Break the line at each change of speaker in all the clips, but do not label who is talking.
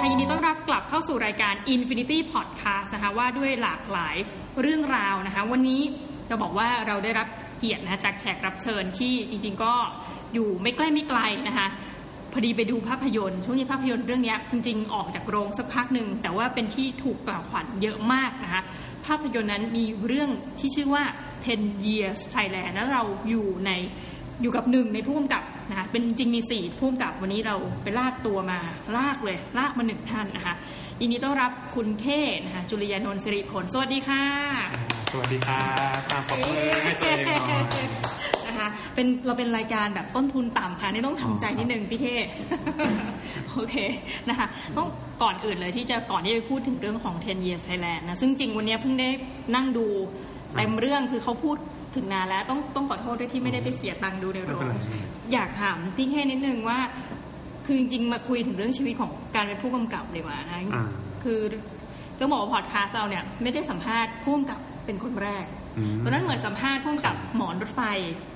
ค่ะยินดีต้อนรับกลับเข้าสู่รายการ Infinity Podcast นะคะว่าด้วยหลากหลายเรื่องราวนะคะ วันนี้เราบอกว่าเราได้รับเกียรตินะะจากแขกรับเชิญที่จริง ๆ ก็อยู่ไม่ใกล้ไม่ไกลนะคะพอดีไปดูภาพยนตร์ช่วงนี้ภาพยนตร์เรื่องนี้จริงๆออกจากโรงสักพักหนึ่งแต่ว่าเป็นที่ถูกกล่าวขวัญเยอะมากนะคะภาพยนตร์นั้นมีเรื่องที่ชื่อว่า 10 years Thailand แล้วเราอยู่ในอยู่กับหนึ่งในผู้กำกับ เป็นจริงมีสี่ผู้กำกับวันนี้เราไปลากตัวมาลากเลย ลากมาหนึ่งท่านนะคะยินดีต้อนรับคุณเคนะคะจุลิยานนท์สิริผล สวัสดีค่ะ
สวัสดีครับตามปรบมือให้ตัวเองหน่อย
นะคะเป็นเราเป็นรายการแบบต้นทุนต่ำค่ะนี่ต้องทำใจนิดนึงพี่เท่โอเคนะคะต้องก่อนอื่นเลยที่จะก่อนที่จะไปพูดถึงเรื่องของ 10 years Thailand นะซึ่งจริงวันนี้เพิ่งได้นั่งดูเต็มเรื่องคือเขาพูด ถึงนานแล้วต้องต้องขอโทษด้วยที่ไม่ได้ไปเสียตังค์ดูในโร
ไม่
ง
เป็นไร
อยากถามพี่เท่นิดนึงว่า คือจริงๆมาคุยถึงเรื่องชีวิตของการเป็นผู้กำกับเลยว่านะ
อ่า
คือต้องบอกว่าพอดคาสต์เราเนี่ยไม่ได้สัมภาษณ์ผู้กำกับเป็นคนแรก
อืม
ตอนนั้นเหมือนสัมภาษณ์ผู้กำกับหมอนรถไฟ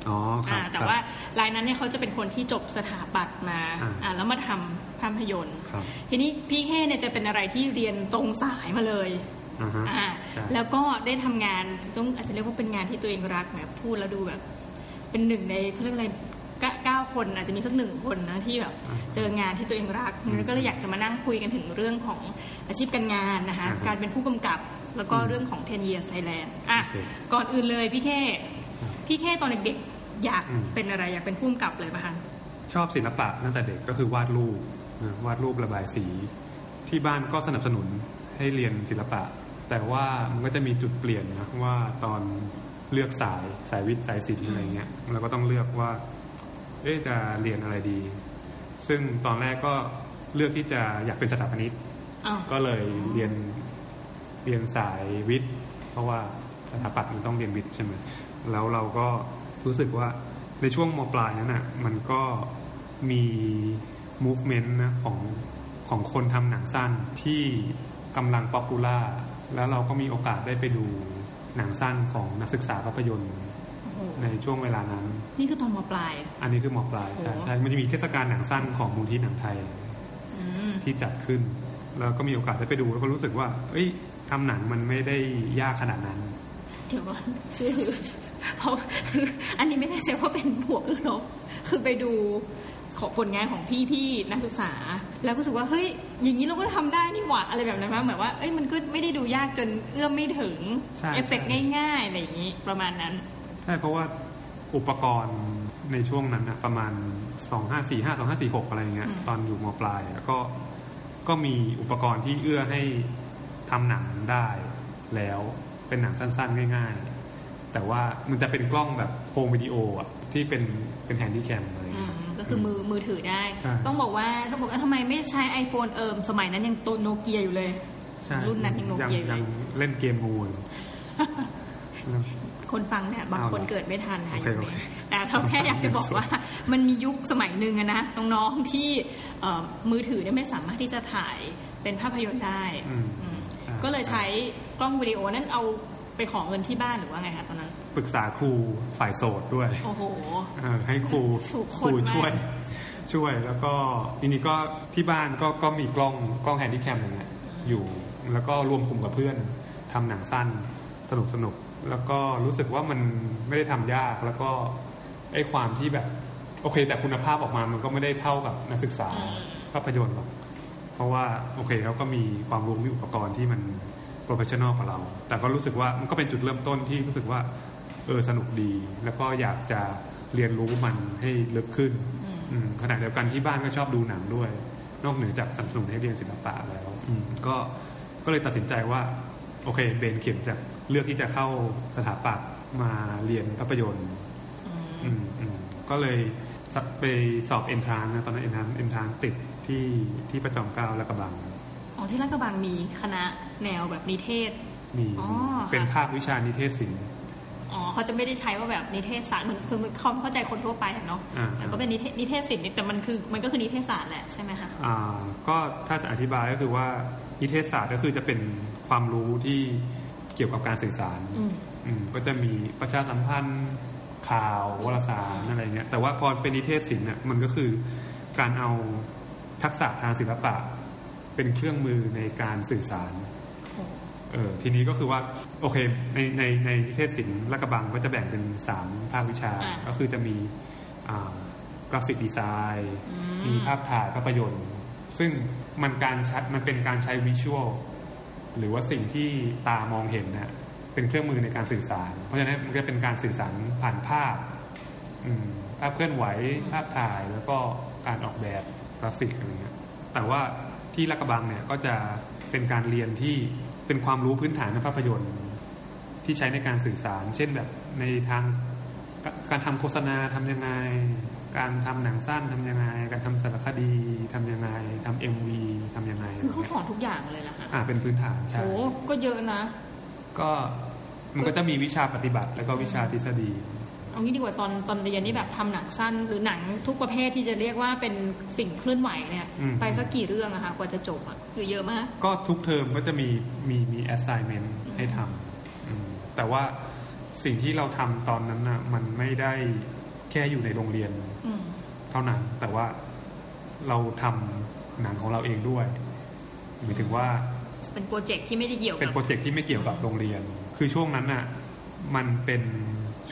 อ๋อครั
อ่า
บ
แต่
ครับ
ว่ารายนั้นเนี่ยเขาจะเป็นคนที่จบสถาปัตย์มา
อ่า
อ่าแล้วมาทำภาพยนตร์
ครับ
ทีนี้พี่แค่เนี่ยจะเป็นอะไรที่เรียนตรงสายมาเลย
อ่าฮะ
อ่า
ใช่
แล้วก็ได้ทำงานต้องอาจจะเรียกว่าเป็นงานที่ตัวเองรักแบบพูดแล้วดูแบบ เป็นหนึ่งในเขาเรียกอะไรเก้าเก้าคนอาจจะมีสักหนึ่งคนนะที่แบบเจองานที่ตัวเองรักมันก็เลยอยากจะมานั่งคุยกันถึงเรื่องของอาชีพการงานนะคะ
อ่าฮะ
การเป็นผู้กำกับแล้วก็เรื่องของ10 years Thailand อะ
โอเค
ก่อนอื่นเลยพี่แค่พี่แค่ตอนเด็กๆอยาก
อืม
เป็นอะไรอยากเป็นผู้กำกับเลยปะคะ
ชอบศิลปะตั้งแต่เด็กก็คือวาดรูปนะวาดรูประบายสี ที่บ้านก็สนับสนุนให้เรียนศิลปะ แต่ว่ามันก็จะมีจุดเปลี่ยนนะว่าตอนเลือกสายสายวิทย์สายศิลป์อะไรเงี้ยเราก็ต้องเลือกว่าเอ๊ะจะเรียนอะไรดี ซึ่งตอนแรกก็เลือกที่จะอยากเป็นสถาปนิก
อ้าว
ก็เลยเรียนเรียนสายวิทย์ เพราะว่าสถาปัตย์มันต้องเรียนวิทย์ใช่ไหมแล้วเราก็รู้สึกว่าในช่วงมปลายนั้นน่ะมันก็มี movement นะของของคนทำหนังสั้นที่กำลัง popular แล้วเราก็มีโอกาสได้ไปดูหนังสั้นของนักศึกษาภาพยนตร์
โอ้โห
ในช่วงเวลานั้น
นี่คือตอนมปลาย
อันนี้คือมปลายใช่
โอ้
ใช่มันจะมีเทศกาลหนังสั้นของมูลนิธิหนังไทย
อืม
ที่จัดขึ้น แล้วก็มีโอกาสได้ไปดูแล้วก็รู้สึกว่า เอ้ยทำหนังมันไม่ได้ยากขนาดนั้น
เดี๋ยวก่อนคือเพราะอันนี้ไม่แน่ใจว่าเป็นบวกหรือลบคือไปดูของผลงานของพี่ๆนักศึกษา แล้วก็รู้สึกว่าเฮ้ย อย่างนี้เราก็ทำได้นี่หว่าอะไรแบบนั้นมั้ยเหมือนว่าเอ้ยมันก็ไม่ได้ดูยากจนเอื้อมไม่ถึง
ใช่
เอฟเฟกต์
ใช่
ง่ายๆอะไรอย่างนี้ประมาณนั้น
ใช่เพราะว่าอุปกรณ์ในช่วงนั้นนะประมาณ 2 5 4 5 2 5 4 6 อะไรเงี้ย
อืม
ตอนอยู่มปลายอะก็ก็มีอุปกรณ์ที่เอื้อให้ทำหนังได้แล้วเป็นหนังสั้น ๆ ง่าย ๆ แต่ว่ามันจะเป็นกล้องแบบ home video อะที่เป็นเป็น Handycam อะไร
อื
เงี้ย
มก็ คือมือมือถือได้
ใช่
ต้องบอกว่าต้องบอกว่าทำไมไม่ใช้ iPhone เอิมสมัยนั้นยังโตโนเกียอยู่เลย
ใช่
รุ่นนั้นยังโนเกียอยู่เลยยั
งเล่นเกมงูอยู่
คนฟังเนี่ยบางคน
เอาเหรอ
เกิดไม่ทันค่ะ
โอเค
ยุค
โอเค
นี้แต่เราแค่อยากจะบอกว่ามันมียุคสมัยหนึ่งอะนะน้องๆที่เอ่อมือถือเนี่ยไม่สามารถที่จะถ่ายเป็นภาพยนตร์ได้
อืม
อืม
ใช่
ก็เลยใช้กล้องวิดีโอนั่นเอา ไปขอเงินที่บ้านหรือว่าไงคะตอนนั้น
ปรึกษาครูฝ่ายโสตด้วย
โอ้โห
เออให้ครู
ถูก
ค
นมากครู
ช่วยช่วยแล้วก็ทีนี้ก็ที่บ้านก็ก็มีกล้องกล้อง Handycam อย่างเงี้ยอยู่แล้วก็รวมกลุ่มกับเพื่อนทำหนังสั้นสนุกสนุกแล้วก็รู้สึกว่ามันไม่ได้ทำยากแล้วก็ไอ้ความที่แบบ โอเค แต่คุณภาพออกมามันก็ไม่ได้เท่ากับนักศึกษาภาพยนตร์หรอกเพราะว่าโอเคเขาก็มีความรู้มีอุปกรณ์ที่มัน professional กว่าเรา แต่ก็รู้สึกว่ามันก็เป็นจุดเริ่มต้นที่รู้สึกว่าเออสนุกดี แล้วก็อยากจะเรียนรู้มันให้ลึกขึ้น
อืม
อืมขณะเดียวกันที่บ้านก็ชอบดูหนังด้วย นอกเหนือจากสนับสนุนให้เรียนศิลปะแล้วอืมก็ก็เลยตัดสินใจว่า โอเคเบนเข็มจากเลือกที่จะเข้าสถาปัตย์มาเรียนภาพยนตร์
อืม
อืมอืมก็เลยสักไปสอบเอนทรานนะตอนนั้นเอนทรานเอนทรานติดที่ที่ประจอมเกล้าและกระบัง
อ๋อที่ลาดกระบังมีคณะแนวแบบนิเทศ
มี
อ๋อ
เป็น
ค่ะ
ภาควิชานิเทศศิลป์
อ๋อเขาจะไม่ได้ใช้ว่าแบบนิเทศศาสตร์เหมือนคือเขาเข้าใจคนทั่วไปอะเนาะ
อ่า
แต่ก็เป็นนิเทศนิเทศศิลป์แต่มันคือมันก็คือนิเทศศาสตร์แหละใช่ไหมคะ
อ่าก็ถ้าจะอธิบายก็คือว่านิเทศศาสตร์ก็คือจะเป็นความรู้ที่เกี่ยวกับการสื่อสาร
อืม
อืมก็จะมีประชาสัมพันธ์ข่าววารสารอะไรเงี้ยแต่ว่าพอเป็นนิเทศศิลป์เนี่ยมันก็คือการเอาทักษะทางศิลปะ เป็นเครื่องมือในการสื่อสารเออทีนี้ก็คือว่าโอเคในในในนิเทศศิลป์และกระบังก็จะแบ่งเป็นสามภาควิชา
อ่า
ก็คือจะมีอ่ากราฟิกดีไซน์
อื
มีภาพถ่ายภาพยนตร์ ซึ่งมันการชัดมันเป็นการใช้วิชวลหรือว่าสิ่งที่ตามองเห็นเนี่ยเป็นเครื่องมือในการสื่อสาร เพราะฉะนั้นมันก็เป็นการสื่อสารผ่านภาพอืมภาพเคลื่อนไหวภาพถ่ายแล้วก็การออกแบบกราฟิกอะไรเงี้ยแต่ว่า ที่ลาดกระบังเนี่ยก็จะเป็นการเรียนที่เป็นความรู้พื้นฐานในภาพยนตร์ที่ใช้ในการสื่อสาร เช่นแบบในทางกการทำโฆษณาทำยังไง การทำหนังสั้นทำยังไง การทำสารคดีทำยังไงทำเอ็มวีทำยังไง
คือเขาสอนทุกอย่างเลยนะคะ
อ่าเป็นพื้นฐานใช่
โอ้ก็เยอะนะ
ก็มันก็จะมีวิชาปฏิบัติแล้วก็วิชาทฤษฎี
เอางี้ดีกว่าตอนตอนเรียนนี่แบบทำหนังสั้น หรือหนังทุกประเภทที่จะเรียกว่าเป็นสิ่งเคลื่อนไหวเนี่ย
อืม
ไปสักกี่เรื่องอะคะกว่าจะจบอะคือเยอะมาก
ก็ทุกเทอมก็จะมีมีมี assignment ให้ทำอืมแต่ว่าสิ่งที่เราทำตอนนั้นนะมันไม่ได้แค่อยู่ในโรงเรียน
อืม
เท่านั้น แต่ว่าเราทำหนังของเราเองด้วยหมายถึงว่า
เป็นโปรเจกต์ที่ไม่ได้เกี่ยว
เป็
กันบ
โปรเจกต์ที่ไม่เกี่ยวกับโรงเรียน คือช่วงนั้นน่ะมันเป็น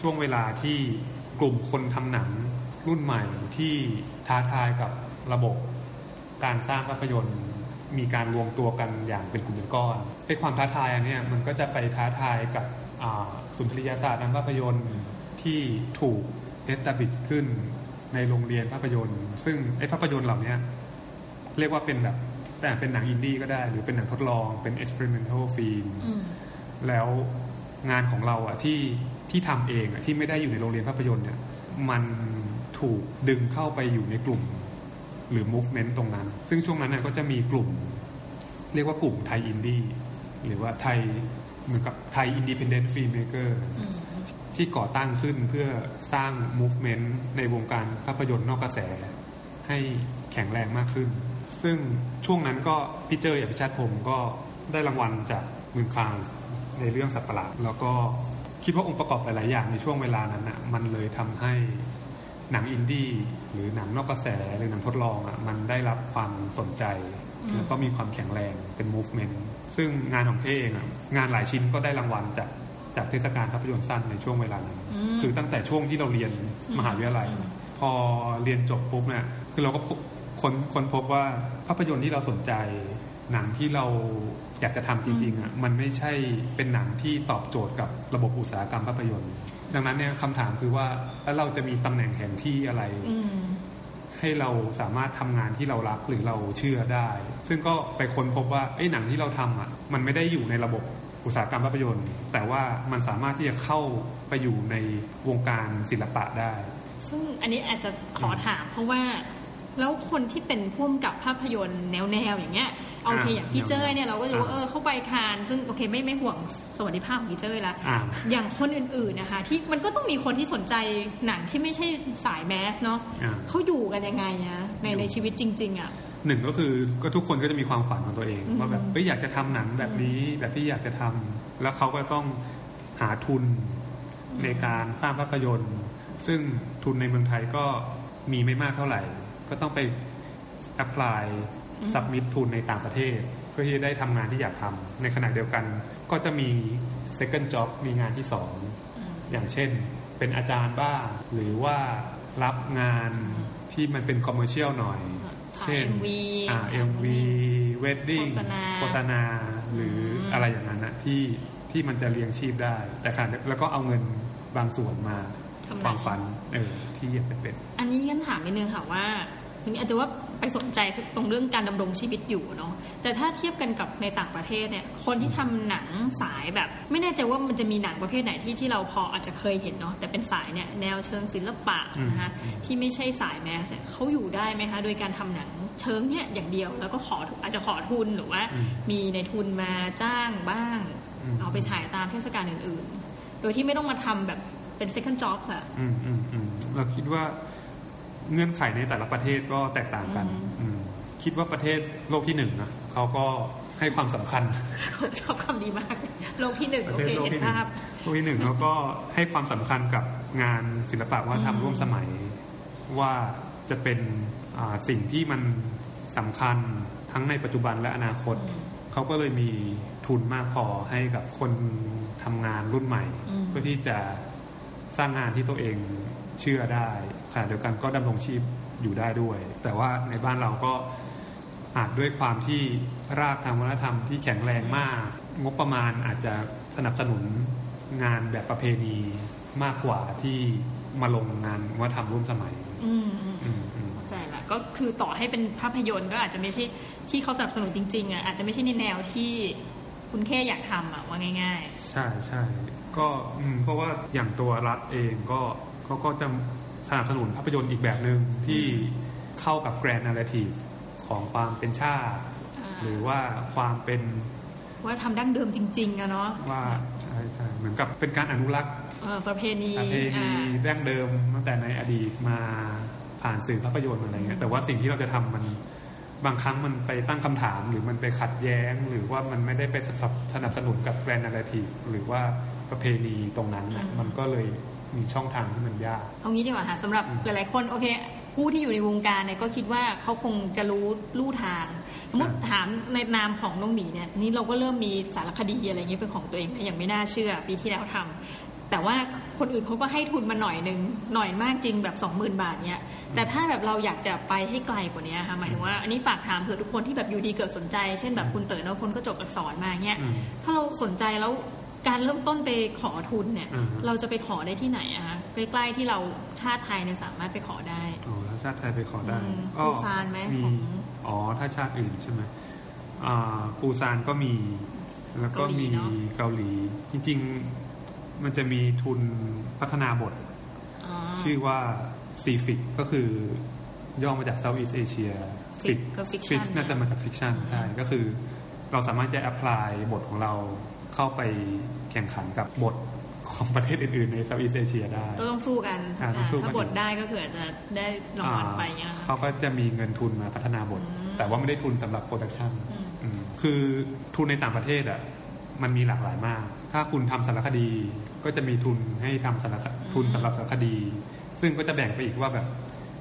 ช่วงเวลาที่กลุ่มคนทำหนังรุ่นใหม่ที่ท้าทายกับระบบการสร้างภาพยนตร์มีการรวมตัวกันอย่างเป็นกลุ่มเป็นก้อนไอ้ความท้าทายอันเนี้ยมันก็จะไปท้าทายกับอ่าสุนทรียศาสตร์ทางภาพยนตร์ที่ถูกเอสตาบิ h ขึ้นในโรงเรียนภาพยนตร์ ซึ่งไอ้ภาพยนตร์เหล่านี้เรียกว่าเป็นแบบจะเป็นหนังอินดี้ก็ได้ หรือเป็นหนังทดลองเป็น experimental film
อืม
แล้วงานของเราอะที่ ที่ทำเองอะที่ไม่ได้อยู่ในโรงเรียนภาพยนตร์เนี่ย มันถูกดึงเข้าไปอยู่ในกลุ่ม หรือ movement ตรงนั้น ซึ่งช่วงนั้นน่ะก็จะมีกลุ่ม เรียกว่ากลุ่มไทยอินดี้หรือว่าไทยเหมือนกับไทยอินดีพ n เดนต์ฟิล์มเมเกอร์
อืม
ที่ก่อตั้งขึ้นเพื่อสร้าง movement ในวงการภาพยนตร์นอกกระแส ให้แข็งแรงมากขึ้น ซึ่งช่วงนั้นก็พี่เจ้ยอภิชาติพงศ์ก็ได้รางวัลจากเมืองคานส์ในเรื่องสัตว์ประหลาดแล้วก็ คิดว่าองค์ประกอบหลาย ๆ อย่างในช่วงเวลานั้นน่ะมันเลยทำให้หนังอินดี้หรือหนังนอกกระแสหรือหนังทดลองอะมันได้รับความสนใจ
อืม
แล้วก็มีความแข็งแรงเป็น movement ซึ่งงานของเข้เองอะงานหลายชิ้นก็ได้รางวัลจากจากเทศกาลภาพยนตร์สั้นในช่วงเวลานั้น
อืม
คือตั้งแต่ช่วงที่เราเรียนมหาวิทยาลัย
อืม
พอเรียนจบปุ๊บเนี่ยคือเราก็พบค้นค้นพบว่าภาพยนตร์ที่เราสนใจ หนังที่เรา อยากจะทำจริงๆอะมันไม่ใช่เป็นหนังที่ตอบโจทย์กับระบบอุตสาหกรรมภาพยนตร์ ดังนั้นเนี่ยคำถามคือว่าแล้วเราจะมีตำแหน่งแห่งที่อะไร
อืม
ให้เราสามารถทำงานที่เรารักหรือเราเชื่อได้ ซึ่งก็ไปค้นพบว่าไอ้หนังที่เราทำอะมันไม่ได้อยู่ในระบบอุตสาหกรรมภาพยนตร์ แต่ว่ามันสามารถที่จะเข้าไปอยู่ในวงการศิลปะได้
ซึ่งอันนี้อาจจะขอถามเพราะว่า แล้วคนที่เป็นพ่วงกับภาพยนตร์แนวแนวๆอย่างเงี้ยโอเค
อ่า
อย่างพี่เจ้ยเนี่ยเราก็จะรู้ว่า
อ่า
เออเข้าไปคานซึ่งโอเคไม่ไม่ห่วงสวัสดิภาพของพี่เจ้ยละ
อ่า
อย่างคนอื่นๆนะคะที่มันก็ต้องมีคนที่สนใจหนังที่ไม่ใช่สายแมสเนาะ
อ่า
เขาอยู่กันยังไงอะในในชีวิตจริง ๆอะ
หนึ่งก็คือก็ทุกคนก็จะมีความฝันของตัวเอง
อืม
ว่าแบบเอ้ยอยากจะทำหนังแบบนี้แบบที่อยากจะทำแล้วเขาก็ต้องหาทุนในการสร้างภาพยนตร์ ซึ่งทุนในเมืองไทยก็มีไม่มากเท่าไหร่ ก็ต้องไป apply
อืม
submit ทุนในต่างประเทศ เพื่อที่จะได้ทำงานที่อยากทำในขณะเดียวกันก็จะมี second job มีงานที่สอง
อืม
อย่างเช่น เป็นอาจารย์บ้าง หรือว่ารับงานที่มันเป็นคอมเมอร์เชียลหน่อย
ถ่าย
เช่น
MV
อ่า MV wedding
โฆษณา
โฆษณา หรืออ
ม
อะไรอย่างนั้นนะที่ที่มันจะเลี้ยงชีพได้ แต่ค่ะแล้วก็เอาเงินบางส่วนมา
ทำงาน
ความฝันเออที่อยากจะเป็น
อันนี้งั้นถามนิดนึงค่ะว่าทีนี้อาจจะว่าไปสนใจตรงเรื่องการดำรงชีวิตอยู่เนาะแต่ถ้าเทียบกันกับในต่างประเทศเนี่ย คนที่ทำหนังสายแบบ ไม่แน่ใจว่ามันจะมีหนังประเภทไหนที่ที่เราพออาจจะเคยเห็นเนาะแต่เป็นสายเนี่ยแนวเชิงศิลปะนะคะที่ไม่ใช่สายแมสเนี่ยเขาอยู่ได้ไหมคะโดยการทำหนังเชิงเนี่ยอย่างเดียว แล้วก็ขออาจจะขอทุนหรือว่า
อืม
มีในทุนมาจ้างบ้าง
อืม
เอาไปฉายตามเทศกาลอื่น ๆ โดยที่ไม่ต้องมาทำแบบ เป็น second job อะ
อืมอืมอืมเราคิดว่าเงื่อนไขในแต่ละประเทศก็แตกต่างกัน
อืม
อืมคิดว่าประเทศโลกที่หนึ่งนะเขาก็ให้ความสำคัญ
ชอบคำดีมาก โลกที่หนึ่ง
ประ
โอ
เทศ
เค
โลก
เห็น
ที่หนึ่ง
ภาพ
โลกที่หนึ่งแล้วก็ให้ความสำคัญกับงานศิลปะวัฒนธรรม
อืม
ร่วมสมัย ว่าจะเป็นอ่าสิ่งที่มันสำคัญทั้งในปัจจุบันและอนาคต เขาก็เลยมีทุนมากพอให้กับคนทำงานรุ่นใหม่
อืม
เพื่อที่จะ สร้างงานที่ตัวเองเชื่อได้ขณะเดียวกันก็ดำรงชีพอยู่ได้ด้วย แต่ว่าในบ้านเราก็อาจด้วยความที่รากทางวัฒนธรรมที่แข็งแรงมาก งบประมาณอาจจะสนับสนุนงานแบบประเพณีมากกว่าที่มาลงงานวัฒนธรรมร่วมสมัย
อืมอืม
อืมอืม
เข้าใจละก็คือต่อให้เป็นภาพยนตร์ก็อาจจะไม่ใช่ที่เขาสนับสนุนจริงๆอะอาจจะไม่ใช่ในแนวที่คุณเข้อยากทำอะว่าง่าย
ใช่ใช่ ก็อืมเพราะว่าอย่างตัวรัฐเองก็เขาก็จะสนับสนุนภาพยนตร์อีกแบบหนึ่งที่เข้ากับ grand narrative ของความเป็นชาติ
ๆอ่า
หรือว่าความเป็น
ว่าทำดั้งเดิมจริงๆอะเนาะ
ว่าใช่ใช่เหมือนกับเป็นการอนุรักษ์
เอ่อประเพณี
ประเพณี
อ่า
ดั้งเดิมตั้งแต่ในอดีตมาผ่านสื่อภาพยนตร์อะไรเงี้ยแต่ว่าสิ่งที่เราจะทำมันบางครั้งมันไปตั้งคำถามหรือมันไปขัดแย้ง หรือว่ามันไม่ได้ไปสนับสนับสนุนกับแกรนนาร์ทีฟหรือว่า ประเพณีตรงนั้นนะมันก็เลยมีช่องทางที่มันยาก
เอางี้ดีกว่าค่ะสำหรับ
อืม
หลายๆคนโอเค ผู้ที่อยู่ในวงการเนี่ยก็คิดว่าเขาคงจะรู้ลู่ทางสมมติ
อ่า
ถามในนามของน้องหมีเนี่ยนี่เราก็เริ่มมีสารคดีอะไรอย่างเงี้ยเป็นของตัวเองนะอย่างไม่น่าเชื่อ ปีที่แล้วทำแต่ว่าคนอื่นเขาก็ให้ทุนมาหน่อยหนึ่งหน่อยมากจริงแบบ 20,000 บาทเนี่ยแต่ถ้าแบบเราอยากจะไปให้ไกลกว่านี้ค่ะหมายถึงว่าอันนี้ฝากถามเผื่อทุกคนที่แบบอยู่ดีเกิดสนใจ เช่นแบบคุณเต๋อเนอะคนก็จบอักษรมาเนี่ย
อืม
ถ้าเราสนใจแล้ว การเริ่มต้นไปขอทุนเนี่ย
อือฮึ
เราจะไปขอได้ที่ไหนอะคะใกล้ๆที่เราชาติไทยเนี่ยสามารถไปขอได้
อ๋อถ้าชาติไทยไปขอได้
อืม
ก็
ปูซานไหม
มี
ของ
อ๋อถ้าชาติอื่นใช่ไหมอ่าปูซานก็มี แล้วก็มี
เกาหลีเนอะ
เกาหลีจริง ๆ มันจะมีทุนพัฒนาบท
อ๋อ
ชื่อว่า CFIC ก็คือย่อมาจาก Southeast Asia
Fic ก็ fiction
Fic น่าจะมาจาก fiction ใช่ก็คือเราสามารถจะ apply บทของเรา เข้าไปแข่งขันกับบทของประเทศอื่นๆ ใน Southeast Asia ได้
ก็ต้องสู้กัน
ใช่ต้องสู้กัน
ถ้าบทได้ก็คืออาจจะได้รางวัลไปเงี้ย
อ่า
นะคะ
เขาก็จะมีเงินทุนมาพัฒนาบท
อืม
แต่ว่าไม่ได้ทุนสำหรับโปรดักชัน
อืม
อืมคือทุนในต่างประเทศอะมันมีหลากหลายมาก ถ้าคุณทำสารคดีก็จะมีทุนให้ทำสารคทุนสำหรับสารคดี ซึ่งก็จะแบ่งไปอีกว่าแบบ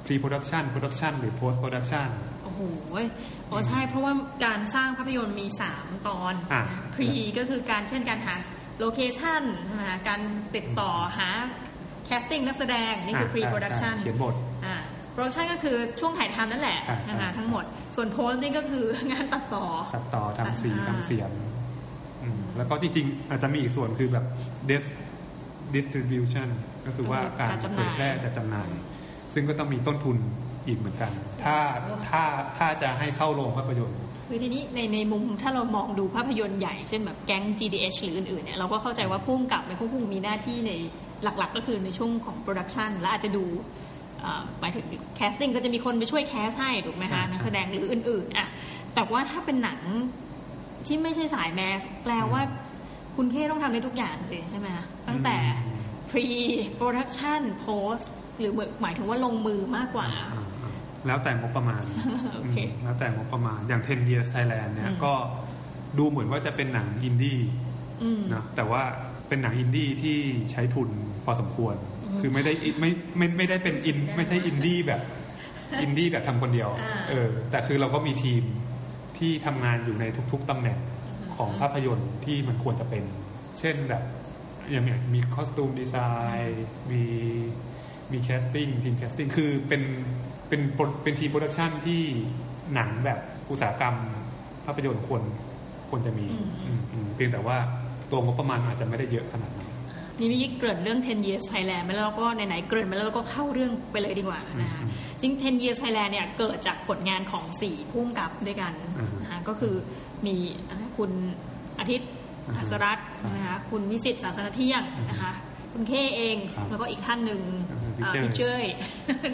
pre production production หรือ post production
โอ้โหอ๋อใช่เพราะว่าการสร้างภาพยนตร์มี 3 ตอน
อะ
pre ก็คือการเช่นการหา location ใช่ไหมคะการติดต่อหา casting นักแสดง นี่คือ
อะ
pre
ใช่
production
ใช่เขียนบท
อ่า production ก็คือช่วงถ่ายทำนั่นแหละ
ใช่ใช่
นะคะทั้งหมด ส่วน post นี่ก็คืองานตัดต่อ
ตัดต่อทำสี
อ่า
ทำเสียงอืมแล้วก็จริงๆ อาจจะมีอีกส่วนคือแบบ dis distribution ก็คือว่าการ
การจำห
เผ
น่าย
ยแพร่จัดจำหน่าย ซึ่งก็ต้องมีต้นทุน อีกเหมือนกัน ถ้าถ้าถ้าจะให้เข้าโรงภาพยนตร์
คือทีนี้ในในมุมถ้าเรามองดูภาพยนตร์ใหญ่เช่นแบบแก๊ง GDH หรืออื่นๆเนี่ยเราก็เข้าใจว่าผู้กำกับเนี่ยเขาคงมีหน้าที่ในหลักๆ ก็คือในช่วงของ production และอาจจะดูเอ่อหมายถึง casting ก็จะมีคนไปช่วย cast ให้ถูกไหมคะ
ใช่
นักแสดงหรืออื่นๆอะแต่ว่าถ้าเป็นหนังที่ไม่ใช่สาย mass แปลว่าคุณเข้ต้องทำได้ทุกอย่างสิใช่ไหมคะตั้งแต่ pre production post หรือหมายถึงว่าลงมือมากกว่า
อ่าอ่า แล้วแต่งบประมาณ
โอเค
อืมแล้วแต่งบประมาณ อย่าง10 years Thailand เนี่ย
อืม
ก็ดูเหมือนว่าจะเป็นหนังอินดี้
อืม
นะแต่ว่าเป็นหนังอินดี้ที่ใช้ทุนพอสมควร คือไม่ได้ไม่ไม่ไม่ได้เป็นอินไม่ใช่อินดี้แบบอินดี้แบบทำคนเดียว
อ่า
เออแต่คือเราก็มีทีมที่ทำงานอยู่ในทุก ๆตำแหน่งของภาพยนตร์ที่มันควรจะเป็น เช่นแบบอย่างเนี้ยมี costume design มีมี casting ทีม casting คือเป็น เป็นโปรเป็นทีม production ที่หนังแบบอุตสาหกรรมภาพยนตร์ควรควรจะมี
อืม
อืมอืมเพียงแต่ว่าตัวงบประมาณอาจจะไม่ได้เยอะขนาดนั้น
นี่เมื่อกี้เกริ่นเรื่อง 10 years Thailand ไปแล้วเราก็ไหนๆเกริ่นไปแล้วเราก็เข้าเรื่องไปเลยดีกว่านะคะ
อืม
จริง 10 years Thailand เนี่ยเกิดจากผลงานของสี่ผู้กำกับด้วยกัน
อืม
นะคะก็คือมีคุณอาทิตย์
อืม
อัสสรัตน์นะคะคุณวิศิษฏ์ศาสนเที่ยงนะคะคุณเข้เอง
ครับ
แล้วก็อีกท่านหนึ่ง
พี่
อ่า
เจ้ย
พี่เจ้ย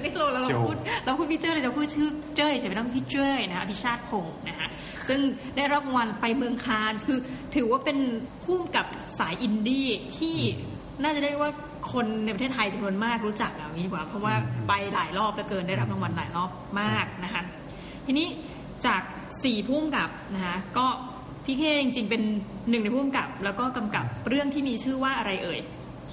นี่เราเรา
โจ
พูดเราพูดพี่เจ้ยเราจะพูดชื่อเจ้ยใช่ไหมต้องพี่เจ้ยนะคะอภิชาติพงศ์นะคะซึ่งได้รับรางวัลไปเมืองคานส์คือถือว่าเป็นผู้กำกับสายอินดี้ที่น่าจะได้ว่าคนในประเทศไทยจำนวนมากรู้จักเอางี้ดีกว่า เพราะว่า
อืม
ไปหลายรอบแล้วเกินได้รับรางวัลหลายรอบมากนะคะทีนี้จากสี่พุ่มกับนะคะก็พี่เคจริงๆเป็นหนึ่งในพุ่มกับ แล้วก็กำกับเรื่องที่มีชื่อว่าอะไรเอ่ย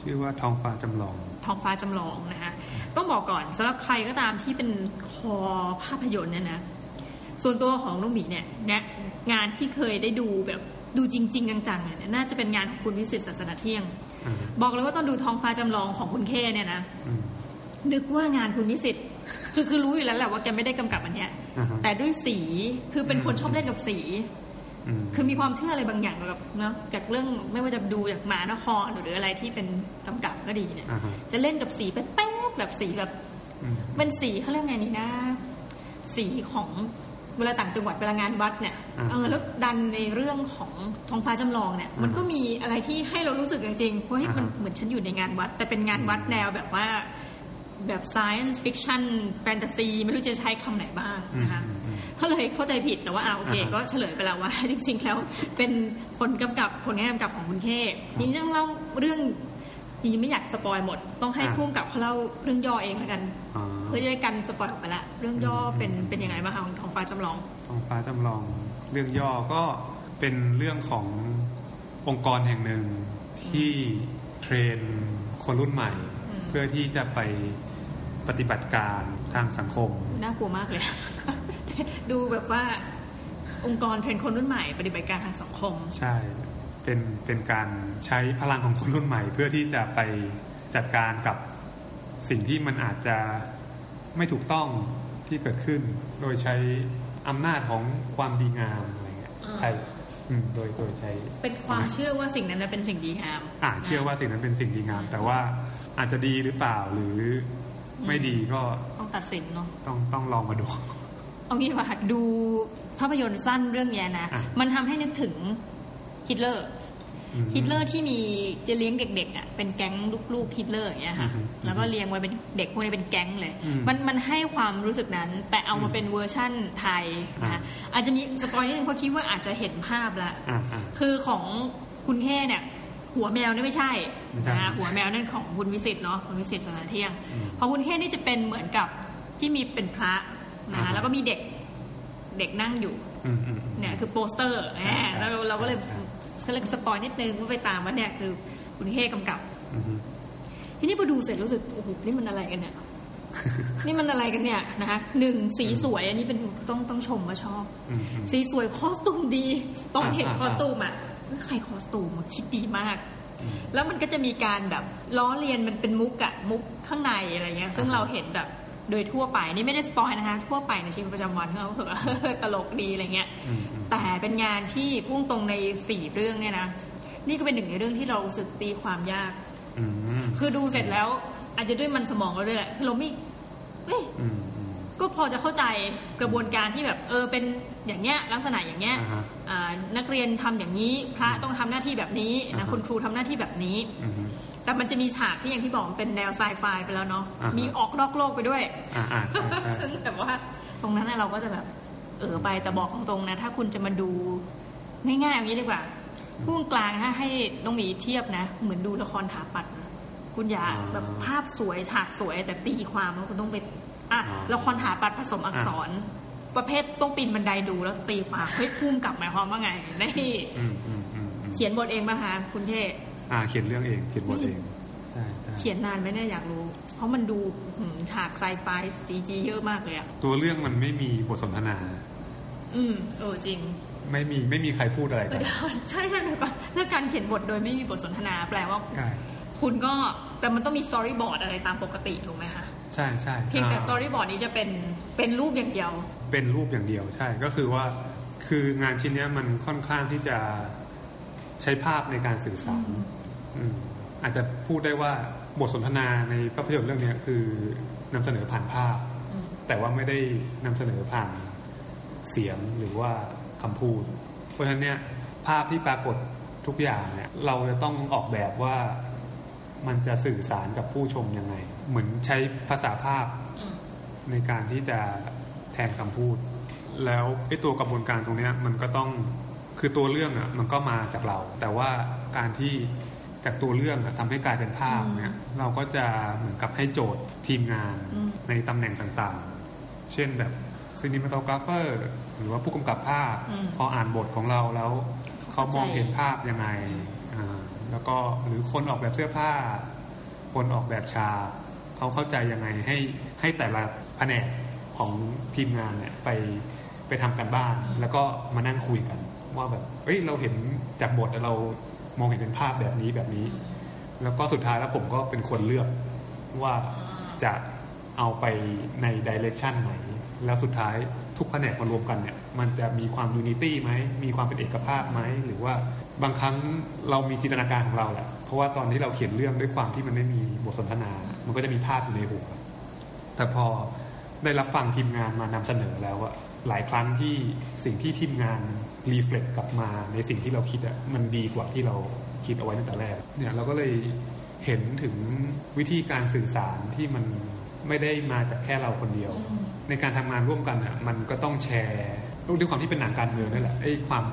ชื่อว่าท้องฟ้าจำลอง
ท้องฟ้าจำลองนะคะต้องบอกก่อนสำหรับใครก็ตามที่เป็นคอภาพยนตร์เนี่ยนะส่วนตัวของน้องหมีเนี่ยเนี่ยงานที่เคยได้ดูแบบดูจริง ๆ จังๆเนี่ยน่าจะเป็นงานของคุณวิสิตศาสนาเที่ยง
อ่า
บอกเลยว่าตอนดูท้องฟ้าจำลองของคุณเคเนี่ยนะ
อืม
นึกว่างานคุณวิสิตคือคือรู้อยู่แล้วแหละว่าแกไม่ได้กำกับอันเนี้ย
อ่าฮะ
แต่ด้วยสีคือเป็นคนชอบเล่นกับสี
อืม
คือมีความเชื่ออะไรบางอย่างแบบเนาะจากเรื่องไม่ว่าจะดูจากหมานครหรืออะไรที่เป็นกำกับก็ดีเนี่ย
อ่าฮะ
จะเล่นกับสีแป๊บๆแบบสีแบบ
อืม
เป็นสีเขาเรียกไงนี่นะ สีของเวลาต่างจังหวัดเวลางานวัดเนี่ย
อ่า
เออแล้วดันในเรื่องของท้องฟ้าจำลองเนี่ย มันก็มีอะไรที่ให้เรารู้สึกจริงๆเพราะให้มัน
อ่าฮะ
เหมือนฉันอยู่ในงานวัด แต่เป็นงานวัดแนวแบบว่าแบบ science fiction fantasy ไม่รู้จะใช้คำไหนบ้างนะคะ
อืมอืม
ก็เลยเข้าใจผิดแต่ว่าอ่าโอเค
อ่าฮะ
ก็เฉลยไปแล้วว่า จริงๆแล้วเป็นคนกำกับผลงานกำกับของคุณเคทีนี้ต้องเล่าเรื่องจริงๆไม่อยากสปอยหมด ต้องให้
อ่า
พุ่มกับเขาเล่าเรื่องย่อเองแล้วกัน
อ๋อ
เพื่อจะได้กันสปอยออกไปละเรื่องย่ออ
ม
เป็นเป็นยังไงบ้างคะของท้องฟ้าจำลอง
ท้องฟ้าจำลอง เรื่องย่อก็เป็นเรื่องขององค์กรแห่งหนึ่งที่เทรนคนรุ่นใหม่
อืม
เพื่อที่จะไปปฏิบัติการทางสังคม
น่ากลัวมากเลย ดูแบบว่าองค์กรเทรนคนรุ่นใหม่ปฏิบัติการทางสังคม
ใช่ เป็นเป็นการใช้พลังของคนรุ่นใหม่ เพื่อที่จะไปจัดการกับสิ่งที่มันอาจจะไม่ถูกต้องที่เกิดขึ้น โดยใช้อำนาจของความดีงามอะไรเงี้ย
อ่า
ใช่อืมโดยโดยใช้
เป็นความเชื่อว่าสิ่งนั้นนะเป็นสิ่งดีงาม
อ่าเชื่อว่าสิ่งนั้นเป็นสิ่งดีงาม แต่ว่าอาจจะดีหรือเปล่าหรือไม่ดีก็
ต้องตัดสินเนาะ
ต้องต้องลองมาดู
เอางี้ดีกว่าค่ะดูภาพยนตร์สั้นเรื่องเนี้ยนะ
อะ
มันทำให้นึกถึงฮิตเลอร์
อืม
ฮิตเลอร์ที่มีจะเลี้ยงเด็กๆอะเป็นแก๊งลูกๆฮิตเลอร์อย่างเงี้ยค่ะ
อือฮึ
แล้วก็เลี้ยงไว้เป็นเด็กพวกนี้เป็นแก๊งเลย
อืม
มันมันให้ความรู้สึกนั้น แต่เอามาเป็นเวอร์ชั่นไทยนะคะ
อ่
อาจจะมี spoil นิดนึงเพราะคิดว่าอาจจะเห็นภาพละ
อ่าอ่า
คือของคุณเข้เนี่ย หัวแมวนี่ไม่ใช่
ไม่ใช่
นะคะหัวแมวนั่นของคุณวิศิษฏ์เนาะคุณวิศิษฏ์ศาสนเที่ยง
อืม
ของคุณเข้นี่จะเป็นเหมือนกับที่มีเป็นพระ นะคะ
อ่าฮะ
แล้วก็มีเด็กเด็กนั่งอยู่
อืมอืมอืม
เนี่ยคือโปสเตอร์
ใช่
แหมแล้วเราเราก็เลย
ใช่
ก็เลย spoil นิดนึงว่าไปตามว่าเนี่ยคือคุณเข้กำกับ
อืมอืม
ทีนี้พอดูเสร็จรู้สึกโอ้โหนี่มันอะไรกันเนี่ยนี่มันอะไรกันเนี่ยนะคะหนึ่งสีสวยอันนี้เป็นต้องต้องชมว่าชอบ
อืมอืม
สีสวยคอสตูมดีตอนเห็น
อ่า
คอสตูมอะเฮ้ยใครคอสตูมอะคิดดีมาก แล้วมันก็จะมีการแบบล้อเลียนมันเป็นมุกอะมุกข้างในอะไรเงี้ย ซึ่ง
อ่าฮะ
เราเห็นแบบ โดยทั่วไปนี่ไม่ได้สปอยนะคะ ทั่วไปในชีวิตประจำวันที่เรารู้สึกว่าตลกดีอะไรเงี้ย
อืมอืม
แต่เป็นงานที่พุ่งตรงในสี่เรื่องเนี่ยนะนี่ก็เป็นหนึ่งในเรื่องที่เรารู้สึกตีความยาก
อืม
คือดูเสร็จแล้ว อาจจะด้วยมันสมองเราด้วยแหละคือเราไม่เอ้ย
อืมอืม
ก็พอจะเข้าใจกระบวนการที่แบบเออเป็นอย่างเงี้ยลักษณะอย่างเงี้ย
อ่าฮะ
อ่านักเรียนทำอย่างนี้พระต้องทำหน้าที่แบบนี้
อ่า
นะ
ฮะ
คุณครูทำหน้าที่แบบนี้
อืมอืม
แต่มันจะมีฉากที่อย่างที่บอกมันเป็นแนวไซไฟไปแล้วเนาะ
อ่าฮะ
มีออกนอกโลกไปด้วย
อ่าอ่าใช่ใช่
ซึ่งแบบว่าตรงนั้นน่ะเราก็จะแบบเออไปแต่บอกตรงๆนะ ถ้าคุณจะมาดูง่ายๆอย่างนี้ดีกว่าพุ่งกลางถ้าให้น้องหมีเทียบนะ เหมือนดูละครถาปัดนะคุณอย่าแบบภาพสวยฉากสวยแต่ตีความแล้วคุณต้องไป อะละครถาปัดผสมอักษร ประเภทต้องปีนบันไดดูแล้วตีความเฮ้ยผู้กำกับหมายความว่าไงนี่
อืมอืมอืมอืม
เขียนบทเองป่ะคะคุณเทพ
อ่าเขียนเรื่องเองเขียนบทเองใช่ใช่
เขียนนานไหมเนี่ยอยากรู้ เพราะมันดูหืมฉาก sci-fi CG เยอะมากเลยอะ
ตัวเรื่องมันไม่มีบทสนทนา
อืมเออจริง
ไม่มีไม่มีใครพูดอะไร
เอ
กั
อนเดี๋ยวใช่ใช่เลยปะเรื่องการเขียนบทโดยไม่มีบทสนทนาแปลว่า
ใช่
คุณก็แต่มันต้องมี storyboard อะไรตามปกติถูกไหมคะ
ใช่ใช่
เพียงแต่
อ่า
story board นี้จะเป็นเป็นรูปอย่างเดียว
เป็นรูปอย่างเดียวใช่ก็คือว่าคืองานชิ้นเนี้ยมันค่อนข้างที่จะใช้ภาพในการสื่อสารอืมอาจจะพูดได้ว่าบทสนทนาในภาพยนตร์เรื่องเนี้ยคือนำเสนอผ่านภาพ
อืม
แต่ว่าไม่ได้นำเสนอผ่านเสียงหรือว่าคำพูด เพราะฉะนั้นเนี่ยภาพที่ปรากฏทุกอย่างเนี่ยเราจะต้องออกแบบว่ามันจะสื่อสารกับผู้ชมยังไง เหมือนใช้ภาษาภาพ
อืม
ในการที่จะแทนคำพูด แล้วไอ้ตัวกระบวนการตรงเนี้ยมันก็ต้องคือตัวเรื่องอะมันก็มาจากเรา แต่ว่าการที่จากตัวเรื่องอะทำให้กลายเป็นภาพเนี่ยเราก็จะเหมือนกับให้โจทย์ทีมงาน
อืม
ในตำแหน่งต่างๆ เช่นแบบ cinematographer หรือว่าผู้กำกับภาพ
อืม
พออ่านบทของเราแล้วเขามอง
เข้าใจ
เห็นภาพยังไงอ่าแล้วก็หรือคนออกแบบเสื้อผ้า คนออกแบบฉาก เขาเข้าใจยังไงให้ให้แต่ละแผนกของทีมงานเนี่ยไปไปทำการบ้าน แล้วก็มานั่งคุยกัน ว่าแบบเอ้ยเราเห็นจากบทเรามองเห็นเป็นภาพแบบนี้แบบนี้ แล้วก็สุดท้ายแล้วผมก็เป็นคนเลือกว่าจะเอาไปในดิเรกชันไหน แล้วสุดท้ายทุกแผนกมารวมกันเนี่ย มันจะมีความยูนิตี้ไหม มีความเป็นเอกภาพไหม หรือว่าบางครั้งเรามีจินตนาการของเราแหละ เพราะว่าตอนที่เราเขียนเรื่องด้วยความที่มันไม่มีบทสนทนา มันก็จะมีภาพอยู่ในหัว แต่พอได้รับฟังทีมงานมานำเสนอแล้วอะหลายครั้งที่สิ่งที่ทีมงานรีเฟล็กกลับมาในสิ่งที่เราคิดอะมันดีกว่าที่เราคิดเอาไว้ตั้งแต่แรกเนี่ยเราก็เลยเห็นถึงวิธีการสื่อสารที่มันไม่ได้มาจากแค่เราคนเดียว ในการทำงานร่วมกันอะมันก็ต้องแชร์ด้วยความที่เป็นหนังการเมืองนี่แหละไอ้ความ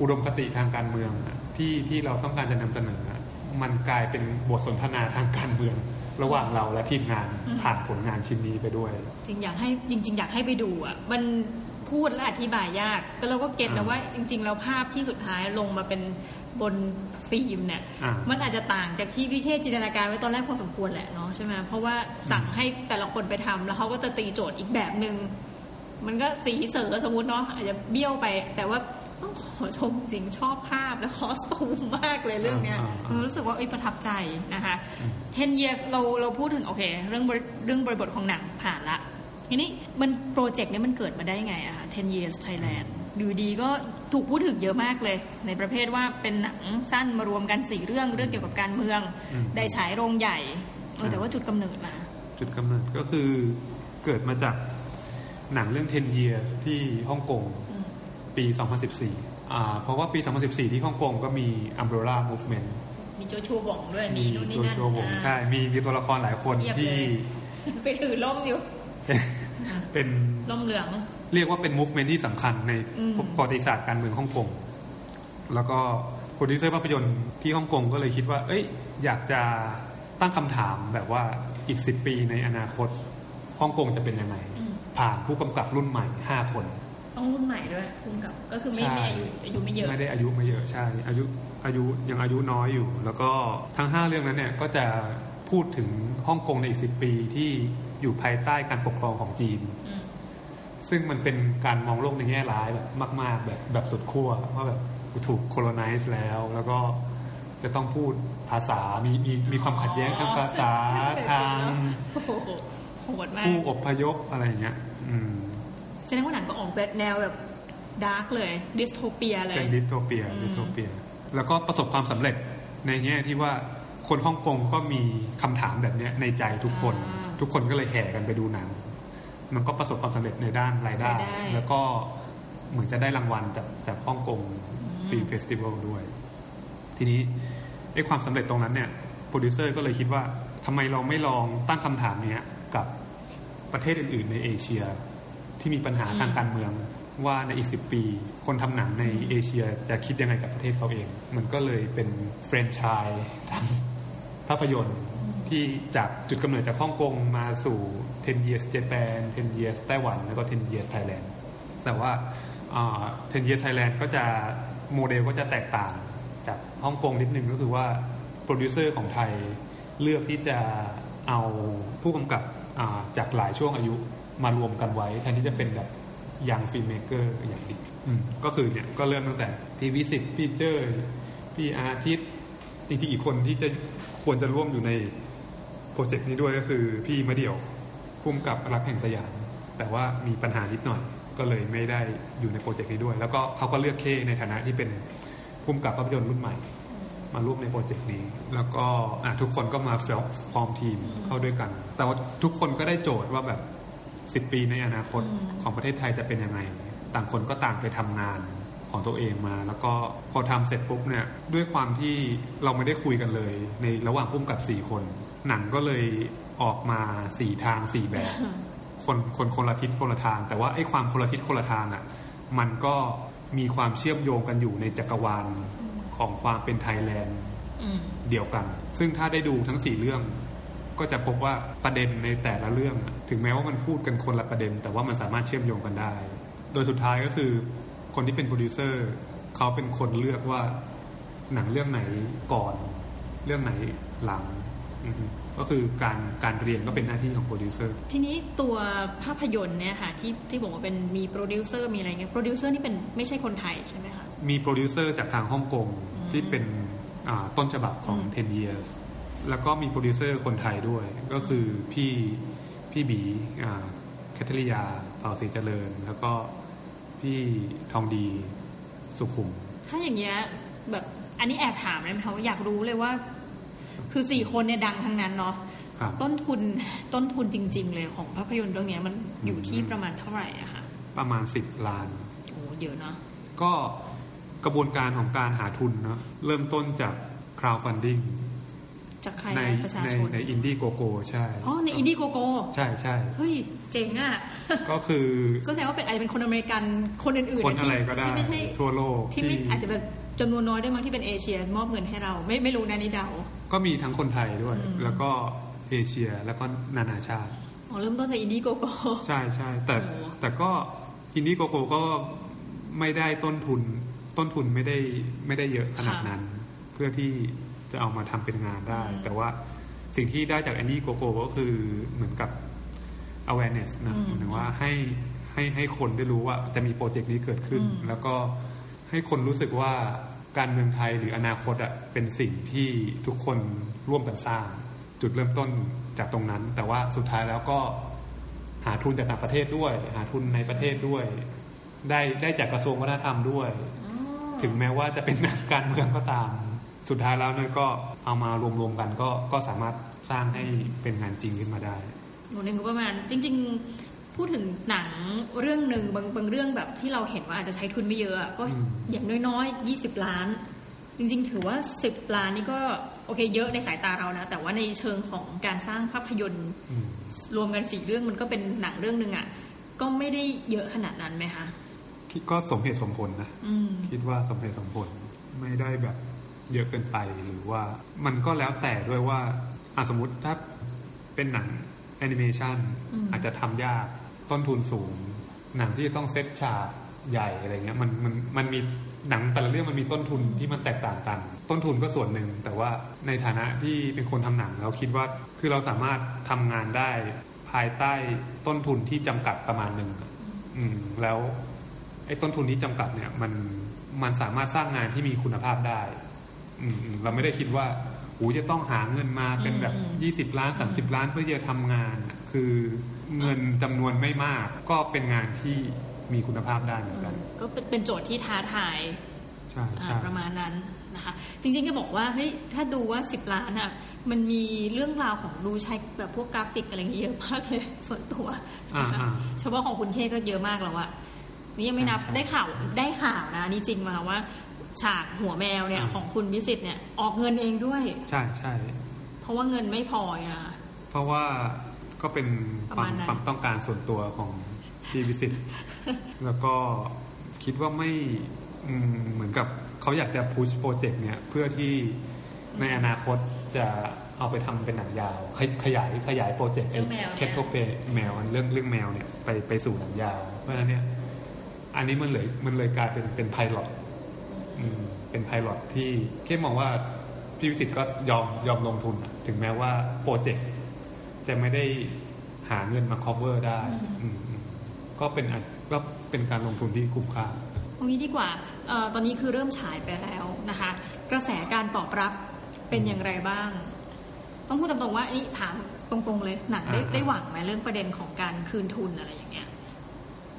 อุดมคติทางการเมืองที่ที่เราต้องการจะนำเสนอ มันกลายเป็นบทสนทนาทางการเมือง ระหว่างเราและทีมงาน
อืม
ผ่านผลงานชิ้นนี้ไปด้วย
จริงอยากให้จริง ๆ อยากให้ไปดูอะมันพูดและอธิบายยากแต่เราก็เก็ตนะ
อ่า
ว่าจริง ๆ แล้วภาพที่สุดท้ายลงมาเป็นบนฟิล์มเนี่ย
อ่า
มันอาจจะต่างจากที่พี่เทศจินตนาการไว้ตอนแรกพอสมควรแหละเนาะใช่ไหมเพราะว่าสั่งให้แต่ละคนไปทำแล้วเขาก็จะตีโจทย์อีกแบบหนึ่งมันก็สีเสือสมมติเนาะอาจจะเบี้ยวไป แต่ว่า ต้องขอชมจริงชอบภาพและคอสตูมมากเลยเรื่องเนี้ย
อ่าอ่า
เออรู้สึกว่าเอ้ยประทับใจนะคะ10 years เราเราพูดถึงโอเค เรื่องบริเรื่องบริบทของหนังผ่านละทีนี้มันโปรเจกต์เนี้มันเกิดมาได้ไงอะคะ10 years Thailand อยู่ดีก็ถูกพูดถึงเยอะมากเลย ในประเภทว่าเป็นหนังสั้นมารวมกันสี่เรื่องเรื่องเกี่ยวกับการเมือง
อืม
ได้ฉายโรงใหญ่เออแต่ว่าจุดกำเนิดมา
จุดกำเนิดก็คือเกิดมาจากหนังเรื่อง 10 years ที่ฮ่องกง
อืม
ปี 2014อ่าเพราะว่าปี 2014 ที่ฮ่องกงก็มี Umbrella Movement
มีโจชัวบ่องด้วยมีนู่นนี่
โจ
นั่น
ชัววง
อ่า
ใช่มีมีตัวละครหลายคน
เพียบ
ที่
เลยไปถือล่มอยู่
เป็นเป็น
ล่มเหลือง
เรียกว่าเป็น movement ที่สำคัญใน
อืม
ประวัติศาสตร์การเมืองฮ่องกงแล้วก็โปรดิวเซอร์ภาพยนตร์ที่ฮ่องกงก็เลยคิดว่า เอ้ย อยากจะตั้งคำถามแบบว่าอีกสิปีในอนาคตฮ่องกงจะเป็นยังไง
อืม
ผ่านผู้กำกับรุ่นใหม่5คน
ต้องรุ่นใหม่ด้วยคุณกับก็คือไม่
ใช่
ไม่อายุอายุไม่เยอะ
ไม่ได้อายุไม่เยอะใช่ อายุอายุยังอายุน้อยอยู่ แล้วก็ทั้ง 5 เรื่องนั้นเนี่ยก็จะพูดถึงฮ่องกงในอีกสิปีที่อยู่ภายใต้การปกครองของจีน
อืม
ซึ่งมันเป็นการมองโลกในแง่ร้ายแบบมาก ๆ แบบแบบสุดขั้วว่าแบบกูถูกโคโลไนซ์แล้ว แล้วก็จะต้องพูดภาษา มีมีมีความขัดแย้งทางภาษาทาง
โอ้โหโหดมาก
ผู้อพยพอะไรอย่างเงี้ย อืม
แสดงว่าหนังก็ออกแบบแนวแบบ dark เลย dystopia เลย
เป็น dystopia
อืม
dystopia แล้วก็ประสบความสำเร็จในแง่ที่ว่าคนฮ่องกงก็มีคำถามแบบเนี้ยในใจทุกคน ทุกคนก็เลยแห่กันไปดูหนัง มันก็ประสบความสำเร็จในด้านรายได้
รายได้
แล้วก็เหมือนจะได้รางวัลจากจากฮ่องกง film festival ด้วย ทีนี้ไอ้ความสำเร็จตรงนั้นเนี่ยโปรดิวเซอร์ก็เลยคิดว่าทำไมเราไม่ลองตั้งคำถามเนี้ยกับประเทศอื่น ๆ ในเอเชีย ที่มีปัญหาทางการเมืองว่าในอีกสิบปี คนทำหนังในเอเชียจะคิดยังไงกับประเทศเขาเอง มันก็เลยเป็นแฟรนไชส์ทางภาพยนตร์ที่จากจุดกำเนิดจากฮ่องกงมาสู่ 10 years Japan 10 years ไต้หวัน แล้วก็ 10 years Thailand แต่ว่าอ่า 10 years Thailand ก็จะโมเดลก็จะแตกต่างจากฮ่องกงนิดนึงก็คือว่า โปรดิวเซอร์ของไทยเลือกที่จะเอาผู้กำกับอ่าจากหลายช่วงอายุ มารวมกันไว้ แทนที่จะเป็นแบบ young filmmaker อย่างดิอืมก็คือเนี่ยก็เริ่มตั้งแต่พี่วิศิษฏ์พี่เจ้ยพี่อาทิตย์จริงๆอีกคนที่จะควรจะร่วมอยู่ในโปรเจกต์นี้ด้วยก็คือพี่มะเดี่ยวพุ่มกับรักแห่งสยาม แต่ว่ามีปัญหานิดหน่อย ก็เลยไม่ได้อยู่ในโปรเจกต์นี้ด้วย แล้วก็เขาก็เลือกเคในฐานะที่เป็นพุ่มกับภาพยนตร์รุ่นใหม่ มาร่วมในโปรเจกต์นี้ แล้วก็ทุกคนก็มาฟอร์มทีมเข้าด้วยกัน แต่ว่าทุกคนก็ได้โจทย์ว่าแบบ สิบ10ปีในอนาคต
อืม
ของประเทศไทยจะเป็นยังไง ต่างคนก็ต่างไปทำงานของตัวเองมา แล้วก็พอทำเสร็จปุ๊บเนี่ยด้วยความที่เราไม่ได้คุยกันเลย ในระหว่างพุ่มกับสี่คน หนังก็เลยออกมาสี่ทางสี่แบบ คนคนคนละทิศคนละทาง แต่ว่าไอ้ความคนละทิศคนละทางอะมันก็มีความเชื่อมโยงกันอยู่ในจักรวาลของความเป็นไทยแลนด์
อืม
เดียวกัน ซึ่งถ้าได้ดูทั้งสี่เรื่อง ก็จะพบว่าประเด็นในแต่ละเรื่องอะถึงแม้ว่ามันพูดกันคนละประเด็น แต่ว่ามันสามารถเชื่อมโยงกันได้ โดยสุดท้ายก็คือคนที่เป็นโปรดิวเซอร์เขาเป็นคนเลือกว่าหนังเรื่องไหนก่อน เรื่องไหนหลังอือฮึก็คือการการเรียงก็เป็นหน้าที่ของโปรดิวเซอร์
ทีนี้ตัวภาพยนตร์เนี่ยค่ะที่ที่บอกว่าเป็นมีโปรดิวเซอร์มีอะไรเงี้ยโปรดิวเซอร์นี่เป็นไม่ใช่คนไทยใช่ไหมคะ
มีโปรดิวเซอร์จากทางฮ่องกง
อืม
ที่เป็นอ่าต้นฉบับของ
อืม
10 years แล้วก็มีโปรดิวเซอร์คนไทยด้วย ก็คือพี่พี่บีอ่าแคทเธอรียาเผ่าศรีเจริญ แล้วก็พี่ทองดีสุขุม
ถ้าอย่างเงี้ยแบบอันนี้แอบถามเลยไหมคะว่าอยากรู้เลยว่า คือสี่คนเนี่ยดังทั้งนั้นเนาะ
ครับ
ต้นทุนต้นทุนจริง ๆ เลยของภาพยนตร์เรื่องเนี้ยมันอยู่ที่ประมาณเท่าไหร่อะคะ
ประมาณ10ล้าน
โอ้เยอะเนาะ
ก็กระบวนการของการหาทุนเนาะเริ่มต้นจาก crowdfunding
จากใคร
ใน
อะประชา
ใน
ชน
ใน Indiegogo ใช่
อ๋อใน Indiegogo
ใช่ใช่
เฮ้ยเจ๋งอะ
ก็คือ
ก็แสดงว่าเป็นอาจจะเป็นคนอเมริกันคนอื่นๆ
คน
อะ
อะไรก็ได้
ที่ไม่ใช่
ทั่วโลก
ที่ไม่อาจจะเป็นจำนวนน้อยด้วยมั้งที่เป็นเอเชียมอบเงินให้เราไม่ไม่รู้นะนี่เดา
ก็มีทั้งคนไทยด้วย
อืม
แล้วก็เอเชียแล้วก็นานาชาติ
อ๋อเริ่มต้นจาก Indiegogo
ใช่ใช่แต่
โอ้
แต่ก็ Indiegogo ก็ไม่ได้ต้นทุนต้นทุนไม่ได้ไม่ได้เยอะขนาดนั้น เพื่อที่ จะเอามาทำเป็นงานได้ แต่ว่าสิ่งที่ได้จาก Indiegogo ก็คือเหมือนกับ awareness นะหมายถึงว่าให้ให้ให้คนได้รู้ว่าจะมีโปรเจกต์นี้เกิดขึ้น แล้วก็ให้คนรู้สึกว่าการเมืองไทยหรืออนาคตอะเป็นสิ่งที่ทุกคนร่วมกันสร้าง จุดเริ่มต้นจากตรงนั้น แต่ว่าสุดท้ายแล้วก็หาทุนจากต่างประเทศด้วย หาทุนในประเทศด้วย ได้ได้จากกระทรวงวัฒนธรรมด้วย ถึงแม้ว่าจะเป็นนักการเมืองก็ตาม สุดท้ายแล้วนั่นก็เอามารวมๆกันก็ก็สามารถสร้างให้เป็นงานจริงขึ้นมาได้
หนูในงบประมาณจริง ๆ พูดถึงหนังเรื่องหนึ่งบางบางเรื่องแบบที่เราเห็นว่าอาจจะใช้ทุนไม่เยอะอะก็
อืม
อย่างน้อยๆ 20 ล้าน จริง ๆ ถือว่า 10 ล้านนี่ก็โอเคเยอะในสายตาเรานะ แต่ว่าในเชิงของการสร้างภาพยนตร์
อืม
รวมกันสี่เรื่องมันก็เป็นหนังเรื่องหนึ่งอะก็ไม่ได้เยอะขนาดนั้นไหมคะ
คิดก็สมเหตุสมผลนะ
อืม
คิดว่าสมเหตุสมผลไม่ได้แบบ เยอะเกินไปหรือว่ามันก็แล้วแต่ด้วยว่าอะสมมติถ้าเป็นหนังแอนิเมชัน
อืม
อาจจะทำยากต้นทุนสูง หนังที่จะต้องเซตฉากใหญ่อะไรเงี้ยมันมันมันมีหนังแต่ละเรื่องมันมีต้นทุนที่มันแตกต่างกัน ต้นทุนก็ส่วนหนึ่ง แต่ว่าในฐานะที่เป็นคนทำหนังเราคิดว่าคือเราสามารถทำงานได้ภายใต้ต้นทุนที่จำกัดประมาณหนึ่งอืมแล้วไอ้ต้นทุนที่จำกัดเนี่ยมันมันสามารถสร้างงานที่มีคุณภาพได้อืมอืม เราไม่ได้คิดว่าอูจะต้องหาเงินมาเป็นแบบ
อืม
ยี่สิบล้านสามสิบล้านเพื่อจะทำงานอะคือเงินจำนวนไม่มาก ก็เป็นงานที่มีคุณภาพได้เหมือนกัน
ก็เป็นเป็นโจทย์ที่ท้าทาย
ใช่
อ่า
ใช่
ประมาณนั้นนะคะ จริงๆก็บอกว่าเฮ้ยถ้าดูว่า 10 ล้านอะมันมีเรื่องราวของดูใช้แบบพวกกราฟิกอะไรอย่างเงี้ยเยอะมากเลยส่วนตัว
อ่า
นะคะ
อ่า
เฉพาะของคุณเคก็เยอะมากแล้วอะนี่ยังไม่นับ
ใช่ใช่
ได้ข่าวได้ข่าวนะนี่จริงมาว่า ฉากหัวแมวเนี่ย
อ่า
ของคุณวิสิตเนี่ย ออกเงินเองด้วย
ใช่ใช่
เพราะว่าเงินไม่พออะ
เพราะว่าก็เป็นความ
ประมาณนั้น
ความต้องการส่วนตัวของพี่วิสิตแล้วก็คิดว่าไม่อืมเหมือนกับเขาอยากจะพุชโปรเจกต์เนี่ยเพื่อที่ในอนาคตจะเอาไปทำเป็นหนังยาวขยขยายขยายโปรเจกต์ไอ้
เรื่องแมวเนี่ย
แคทโคเปแมวเรื่องเรื่องแมวเนี่ยไปไปสู่หนังยาว เพราะฉะนั้นเนี่ยอันนี้มันเลยมันเลยกลายเป็นเป็นไพลอต เป็นไพลอตที่แค่มองว่าพี่วิสิตก็ยอมยอมลงทุนอะถึงแม้ว่าโปรเจกต์จะไม่ได้หาเงินมา cover ได้อืมอืมก็เป็นอันก็เป็นการลงทุนที่คุ้มค่า
เอางี้ดีกว่าเอ่อตอนนี้คือเริ่มฉายไปแล้วนะคะ กระแสการตอบรับเป็นอย่างไรบ้าง ต้องพูดตรงๆว่าอันนี้ถามตรงๆเลยหนังได้
อ่า
ได้หวังไหมเรื่องประเด็นของการคืนทุนอะไรอย่างเงี้ย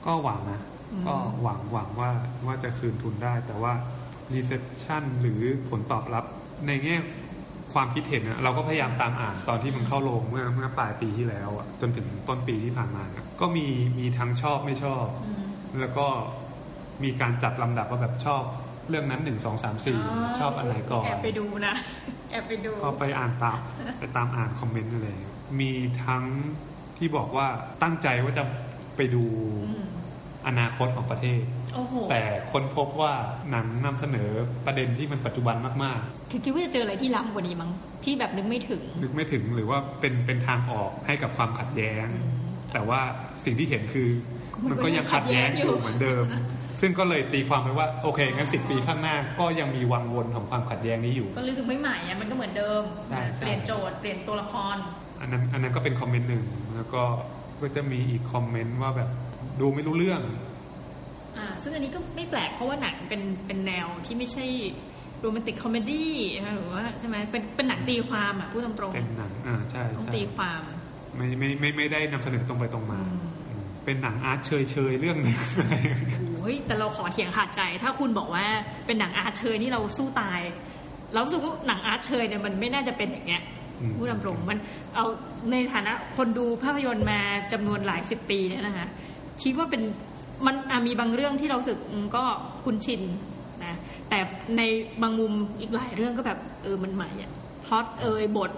ก็หวังนะ
อืม
ก็หวังหวังว่าว่าจะคืนทุนได้แต่ว่า reception หรือผลตอบรับในแง่ความคิดเห็นนะเราก็พยายามตามอ่านตอนที่มันเข้าโรงเมื่อเมื่อปลายปีที่แล้วอะจนถึงต้นปีที่ผ่านมานะก็มีมีทั้งชอบไม่ชอบ แล้วก็มีการจัดลำดับว่าแบบชอบเรื่องนั้นหนึ่งสองสามสี่ชอบอันไหนก่อน
แอบไปดูนะแอบไปดู
ก็ไปอ่านตามไปตามอ่านคอมเมนต์อะไรมีทั้งที่บอกว่าตั้งใจว่าจะไปดู
อืม
อนาคตของประเทศ
โอ้โห
แต่ค้นพบว่าหนังนำเสนอประเด็นที่มันปัจจุบันมาก
คือคิดว่าจะเจออะไรที่ล้ำกว่านี้มั้งที่แบบนึกไม่ถึง
ๆนึกไม่ถึงหรือว่าเป็นเป็นทางออกให้กับความขัดแย้ง แต่ว่าสิ่งที่เห็นคือ
มันก็
มันก็ยังขัดแย้ง
ยังขัดแย้ง
อ
อยู่
ยู่เหมือนเดิม ซึ่งก็เลยตีความไปว่าโอเคงั้นสิปีข้างหน้าก็ยังมีวังวนของความขัดแย้งนี้อยู่
ก็รู้สึกไม่ใหม่อะมันก็เหมือนเดิม
ใช่ใช่
เปลี่ยนโจทย์เปลี่ยนตัวละคร
อันนั้นอันนั้นก็เป็นคอมเมนต์หนึ่งแล้วก็ก็จะมีอีกคอมเมนต์ว่าแบบ ดูไม่รู้เรื่อง
อ่า ซึ่งอันนี้ก็ไม่แปลกเพราะว่าหนังเป็นเป็นแนวที่ไม่ใช่ romantic comedy นะคะหรือว่าใช่ไหมเป็นเป็นหนังตีความอะพูดตรง
เป็นหนังอ่าใช่
ๆต้อง
ใช่
ตีความ
ไม่ไม่ไม่ไม่ได้นำเสนอตรงไปตรงมา
อืม
อืมเป็นหนัง art เชยเชยๆเรื่องหนึ่ง
โอ้ยแต่เราขอเถียงขาดใจ ถ้าคุณบอกว่าเป็นหนัง art เชยนี่เราสู้ตายเรารู้สึกว่าหนัง art เชยเนี่ยมันไม่น่าจะเป็นอย่างเงี้ย
อืม
พูดตามตรงมันเอาในฐานะคนดูภาพยนตร์มาจำนวนหลายสิบปีเนี่ยนะคะ คิดว่าเป็นมันอะมีบางเรื่องที่เรารู้สึกอืมก็คุ้นชินนะแต่ในบางมุมอีกหลายเรื่องก็แบบเออมันใหม่อะพล็อตเอยบท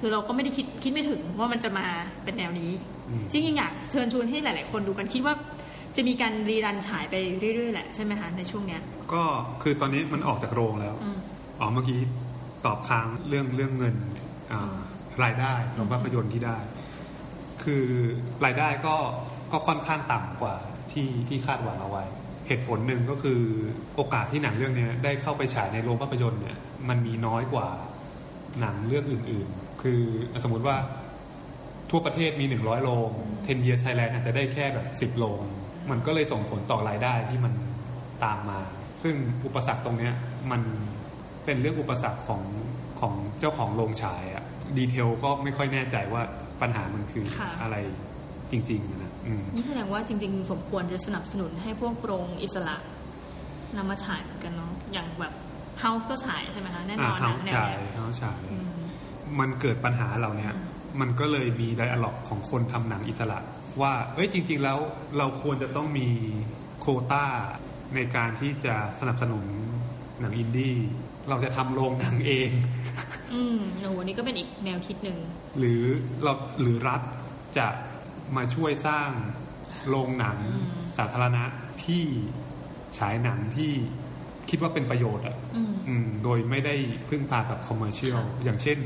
คือเราก็ไม่ได้คิดคิดไม่ถึงว่ามันจะมาเป็นแนวนี้
อืม
จริงๆอยากเชิญชวนให้หลาย ๆ คนดูกันคิดว่าจะมีการรีรันฉายไปเรื่อยๆแหละใช่ไหมคะในช่วงเนี้ย
ก็คือตอนนี้มันออกจากโรงแล้ว
อืม
อ๋อเมื่อกี้ตอบค้างเรื่องเรื่องเงินอ่ารายได้ของภาพยนตร์ที่ได้ คือรายได้ก็ ก็ค่อนข้างต่ำกว่าที่ที่คาดหวังเอาไว้ เหตุผลหนึ่งก็คือโอกาสที่หนังเรื่องเนี้ยได้เข้าไปฉายในโรงภาพยนตร์เนี่ยมันมีน้อยกว่าหนังเรื่องอื่น ๆ คือสมมุติว่าทั่วประเทศมี 100 โรง10 years Thailand อาจจะได้แค่แบบ 10 โรง มันก็เลยส่งผลต่อรายได้ที่มันตามมา ซึ่งอุปสรรคตรงเนี้ยมันเป็นเรื่องอุปสรรคของของเจ้าของโรงฉายอะดีเทลก็ไม่ค่อยแน่ใจว่าปัญหามันคือ
ค่ะ
อะไรจริงๆนะอืม
นี่แสดงว่าจริง ๆ สมควรจะสนับสนุนให้พวกโรงอิสระนำมาฉายเหมือนกันเนาะอย่างแบบเฮาส์ก็ฉายใช่ไหมคะแน่น
อ่า
อนห
เฮา
นัง
ส์
แนว
ฉาย
เนี้ย
เฮาส์ฉาย
อืม
มันเกิดปัญหาเหล่าเนี้ย
อืม
มันก็เลยมีไดอะล็อกของคนทำหนังอิสระ ว่าเอ้ยจริง ๆ แล้วเราควรจะต้องมีโควต้าในการที่จะสนับสนุนหนังอินดี้เราจะทำโรงหนังเอง
อืมโอ้โหนี่ก็เป็นอีกแนวคิดหนึ่ง
หรือเราหรือรัฐจะ มาช่วยสร้างโรงหนัง
อืม
สาธารณะที่ฉายหนังที่คิดว่าเป็นประโยชน์อะ
อืม
อืมโดยไม่ได้พึ่งพากับคอมเมอร์เชียล
ค่ะ
อย่างเช่น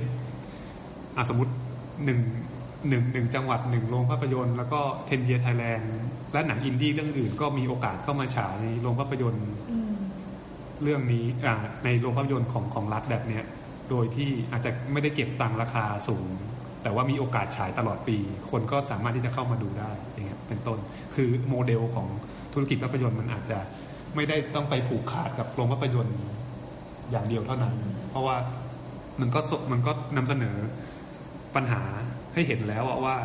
อะสมมติหนึ่งหนึ่งหนึ่งจังหวัดหนึ่งโรงภาพยนตร์ แล้วก็เทนเ e ียไทยแลนด์และหนังอินดี้เรื่องอื่นก็มีโอกาสเข้ามาฉายในโรงภาพยนตร์
อืม
เรื่องนี้อ่าในโรงภาพยนตร์ของของรัฐแบบเนี้ย โดยที่อาจจะไม่ได้เก็บตังค์ราคาสูง แต่ว่ามีโอกาสฉายตลอดปี คนก็สามารถที่จะเข้ามาดูได้อย่างเงี้ยเป็นต้น คือโมเดลของธุรกิจภาพยนตร์มันอาจจะไม่ได้ต้องไปผูกขาดกับโรงภาพยนตร์อย่างเดียวเท่านั้น เพราะว่ามันก็สมันก็นำเสนอปัญหาให้เห็นแล้วว่า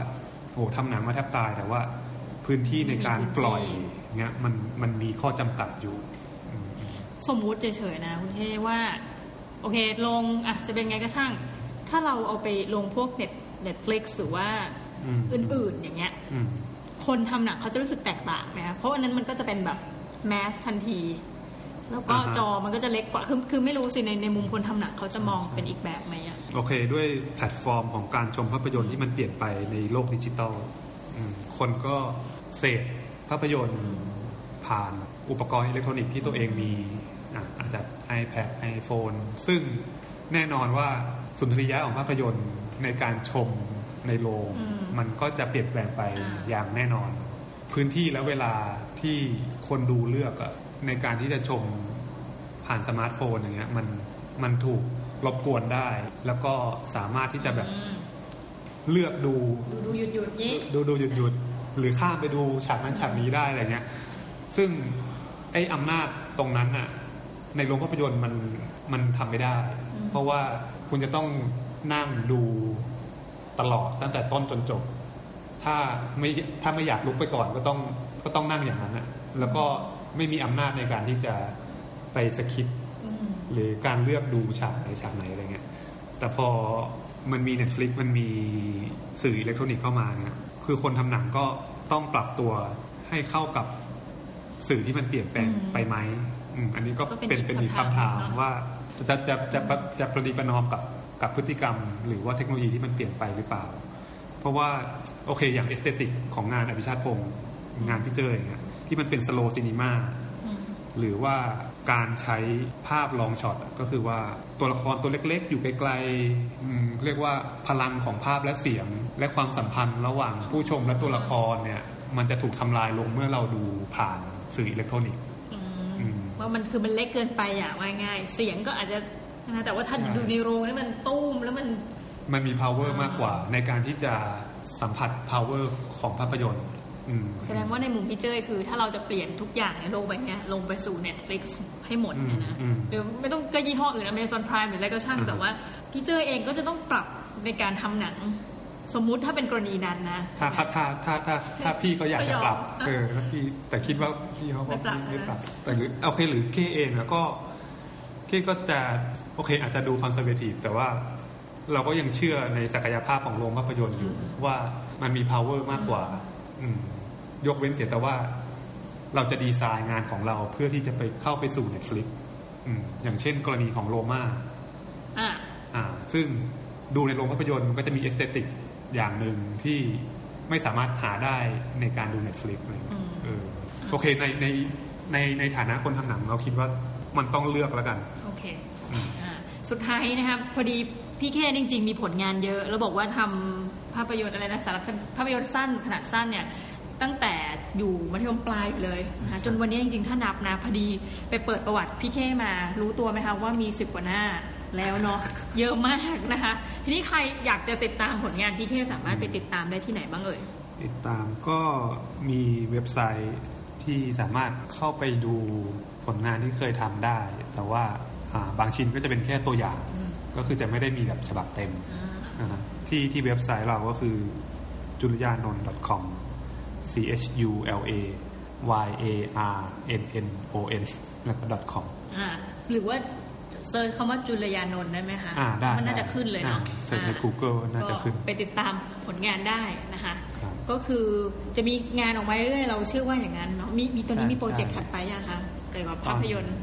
โอ้ทำหนังมาแทบตาย แต่ว่าพื้นที่ในการปล่อยเงี้ยมันมันมีข้อจำกัดอยู่
สมมุติเฉยๆนะคุณเทว่า โอเคลงอะจะเป็นไงก็ช่าง ถ้าเราเอาไปลงพวกเน็ต เน็ตฟลิกหรือว่า
อืม
อื่นๆอย่างเงี้ย
อืม
คนทำหนังเขาจะรู้สึกแตกต่างนะเพราะอันนั้นมันก็จะเป็นแบบ mass ทันที แล้วก็
อ่าฮะ
จอมันก็จะเล็กกว่าคือคือไม่รู้สิในในมุมคนทำหนังเขาจะมองเป็นอีกแบบไหมอะ
โอเค ด้วยแพลตฟอร์มของการชมภาพยนตร์ที่มันเปลี่ยนไปในโลกดิจิตอลอืมคนก็เสพภาพยนตร์ผ่านอุปกรณ์อิเล็กทรอนิกส์ที่ตัวเองมีอะอาจจะ iPad iPhone ซึ่งแน่นอนว่าสุนทรียะของภาพยนตร์ ในการชมในโรง
อืม
มันก็จะเปลี่ยนแปลงไป
อ่า
อย่างแน่นอน พื้นที่และเวลาที่คนดูเลือกอะในการที่จะชมผ่านสมาร์ทโฟนอย่างเงี้ย มันมันถูกรบกวนได้ แล้วก็สามารถที่จะแบบ
อืม
เลือกดู
ดูดูหยุดหยุดๆนี้
ดูดูหยุดหยุดหรือข้ามไปดูฉากนั้นฉากนี้ได้อะไรเงี้ย ซึ่งไอ้อำนาจตรงนั้นอะในโรงภาพยนตร์มันมันทำไม่ได้ เพราะว่าคุณจะต้อง นั่งดูตลอดตั้งแต่ต้นจนจบ ถ้าไม่ถ้าไม่อยากลุกไปก่อนก็ต้องก็ต้องนั่งอย่างนั้นอะแล้วก็ไม่มีอำนาจในการที่จะไปสคิป
อืม
หรือการเลือกดูฉากไหนฉากไหนอะไรเงี้ย แต่พอมันมี Netflix มันมีสื่ออิเล็กทรอนิกส์เข้ามาเนี่ยคือคนทำหนังก็ต้องปรับตัวให้เข้ากับสื่อที่มันเปลี่ยนแปลง
อืม
ไปไหมอืมอันนี้ก็
ก็เป็น
เป็น
อีก
เป็นอีก
คำ
คำ
ถา
ถามม
เนอะ
ว่าจะจะจะจะจะประนีประนอมกับ กับพฤติกรรม หรือว่าเทคโนโลยีที่มันเปลี่ยนไปหรือเปล่า เพราะว่าโอเคอย่าง aesthetic ของงานอภิชาติพงศ์งานพี่เจ้ยอย่างเงี้ยที่มันเป็น slow cinema
อืม
หรือว่าการใช้ภาพ long shot อะก็คือว่าตัวละครตัวเล็กๆ อยู่ไกลๆอืมเรียกว่าพลังของภาพและเสียง และความสัมพันธ์ระหว่างผู้ชมและตัวละครเนี่ย มันจะถูกทำลายลงเมื่อเราดูผ่านสื่ออิเล็กทรอนิกส์
ว่ามันคือมันเล็กเกินไปอย่างว่าง่าย เสียงก็อาจจะ นะแต่ว่าถ้า
ใช่
ดูในโรงนี่มันตุ้มแล้วมัน
มันมี power มากกว่า ในการที่จะสัมผัส power ของภาพยนตร์อืม
แสดงว่าในมุมพี่เจ้ยคือ ถ้าเราจะเปลี่ยนทุกอย่างในโลกใบเนี้ยลงไปสู่ Netflix ให้หมดเนี่ยนะ
อืมอืม
หรือไม่ต้องก็ยี่ห้ออื่น Amazon Prime หรืออะไรก็ช่าง
อืม
แต่ว่าพี่เจ้ยเองก็จะต้องปรับในการทำหนัง สมมุติถ้าเป็นกรณีนั้นนะ
ถ้าถ้าถ้าถ้าถ้าถ้าพี่ก็อยากจะปรับ
ไม่ยอม
เออถ้าพี่แต่คิดว่าพี่เขาก็
ไม่ปรับ
ไม่
นะ
ปรับแต่หรือโอเคหรือเคเองอะก็เคก็จะ โอเค อาจจะดูคอนเซอร์เวทีฟแต่ว่าเราก็ยังเชื่อในศักยภาพของโรงภาพยนตร์อยู่ ว่ามันมี power มากกว่า อืม ยกเว้นเสียแต่ว่า เราจะดีไซน์งานของเราเพื่อที่จะไปเข้าไปสู่ Netflix อืม อย่างเช่น กรณีของ Roma
อะ
อ่า ซึ่งดูในโรงภาพยนตร์มันก็จะมี aesthetic อย่างหนึ่งที่ไม่สามารถหาได้ในการดู Netflix เลย
อืม
เออโอเคในในในในฐานะคนทำหนังเราคิดว่ามันต้องเลือกแล้วกัน
โอเค
อืม
อ่า สุดท้ายนะครับ พอดีพี่เคจริง ๆ มีผลงานเยอะ แล้วบอกว่าทำภาพยนตร์อะไรนะสารคดีภาพยนตร์สั้นขนาดสั้นเนี่ยตั้งแต่อยู่มัธยมปลายอยู่เลยนะคะจนวันนี้จริงๆ ถ้านับนะพอดีไปเปิดประวัติพี่เคมารู้ตัวไหมคะว่ามีสิบกว่าหน้าแล้วเนาะเยอะมากนะคะ ทีนี้ใครอยากจะติดตามผลงานพี่เคสามารถไปติดตามได้ที่ไหนบ้างเอ่ย
ติดตามก็มีเว็บไซต์ที่สามารถเข้าไปดูผลงานที่เคยทำได้ แต่ว่าอ่า บางชิ้นก็จะเป็นแค่ตัวอย่าง
อืม
ก็คือจะไม่ได้มีแบบฉบับเต็ม
อ่า
นะฮะที่ที่เว็บไซต์เราก็คือ j u l i a n o n com c h u l a y a r n n o n แล้วก็ com
อ่าหรือว่า search คำว่าจุลยานนท์ได้ไหมคะ
อ่าได้
มันน่าจะขึ้นเลยเนาะ
อ่า search ใน
อ่า
Google น่าจะขึ้น
ก็ไปติดตามผลงานได้นะคะ
ครับ
ก็คือจะมีงานออกมาเรื่อยๆ เราเชื่อว่าอย่างนั้นเนาะ มีมีตัวนี้
ใช่
มีโปรเจกต์
ใช่
ถัดไปยังคะเกี่ยวกับภาพยนตร์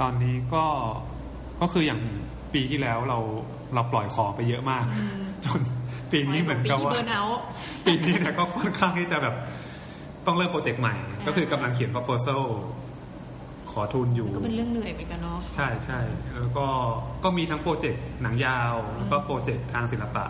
ตอนนี้ก็ก็คืออย่างปีที่แล้วเราเราปล่อยของไปเยอะมาก จนปีนี้เหมือนกับว่า
ปีที่เบิร์นเอาท์
ปีนี้เนี่ยก็ค่อนข้างที่จะแบบต้องเริ่มโปรเจกต์ใหม่ ก็คือกำลังเขียน proposal ขอทุนอยู่
ก็เป็นเรื่องเหนื่อยเหมือนกันเนาะ
ใช่ใช่แล้วก็ก็มีทั้งโปรเจกต์หนังยาว แล้วก็โปรเจกต์ทางศิลปะ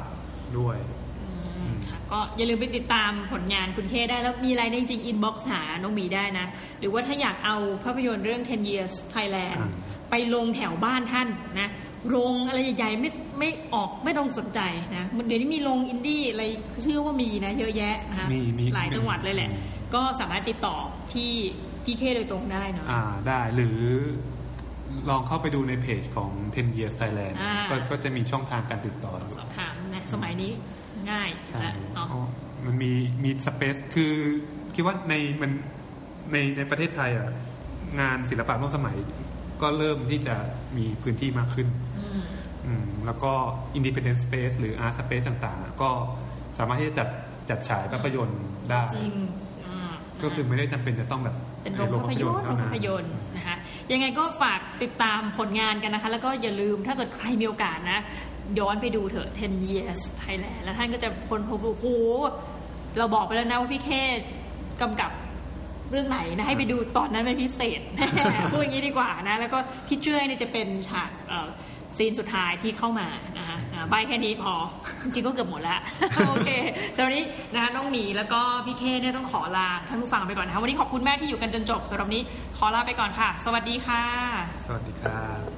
ด้วย
อืมค่ะ ก็อย่าลืมไปติดตามผลงานคุณเคได้แล้วมีอะไรได้จริง inbox หาน้องหมีได้นะ หรือว่าถ้าอยากเอาภาพยนตร์เรื่อง 10 years Thailand
อ่า
ไปลงแถวบ้านท่านนะโรงอะไรใหญ่ๆไม่ไม่ออกไม่ต้องสนใจนะเดี๋ยวนี้มีโรงอินดี้อะไรเชื่อว่ามีนะเยอะแยะนะคะ
มีมี
หลายจังหวัดเลยแหละ
อืม
ก็สามารถติดต่อที่พี่เคโดยตรงได้เนาะ
อ่าได้หรือลองเข้าไปดูในเพจของ 10 years Thailand
อ่า
ก็ก็จะมีช่องทางการติดต่ออยู่
สอบถามนะสมัยนี้ ง่าย
ใช่
แล้วเนาะ
อ๋อมันมีมีสเปซคือคิดว่าในมันในในประเทศไทยอะงานศิลปะร่วมสมัย ก็เริ่มที่จะมีพื้นที่มากขึ้น
อืม
อืมแล้วก็ independent space หรือ art space ต่างๆอะก็สามารถที่จะจัดจัดฉายภาพยนตร์ได้
จริงอืม
ก็คือไม่ได้จำเป็นจะต้องแบบ
เป็นโรงภาพยนตร์โรงภาพยนตร์นะคะยังไงก็ฝากติดตามผลงานกันนะคะ แล้วก็อย่าลืมถ้าเกิดใครมีโอกาสนะ ย้อนไปดูเถอะ 10 years Thailand แล้วท่านก็จะคนพบว่าโอ้โหเราบอกไปแล้วนะว่าพี่เคกำกับเรื่องไหนนะ ให้ไปดูตอนนั้นเป็นพิเศษ พูดอย่างนี้ดีกว่านะ แล้วก็ที่เจ้ยเนี่ยจะเป็นฉากซีนสุดท้ายที่เข้ามานะคะใบแค่นี้พอ จริงก็เกือบหมดแล้ว โอเคสำหรับนี้นะคะน้องหมีแล้วก็พี่เคเนี่ยต้องขอลาท่านผู้ฟังไปก่อนนะคะวันนี้ขอบคุณแม่ที่อยู่กันจนจบสำหรับนนี้ขอลาไปก่อนค่ะ สวัสดีค่ะ
สวัสดีครับ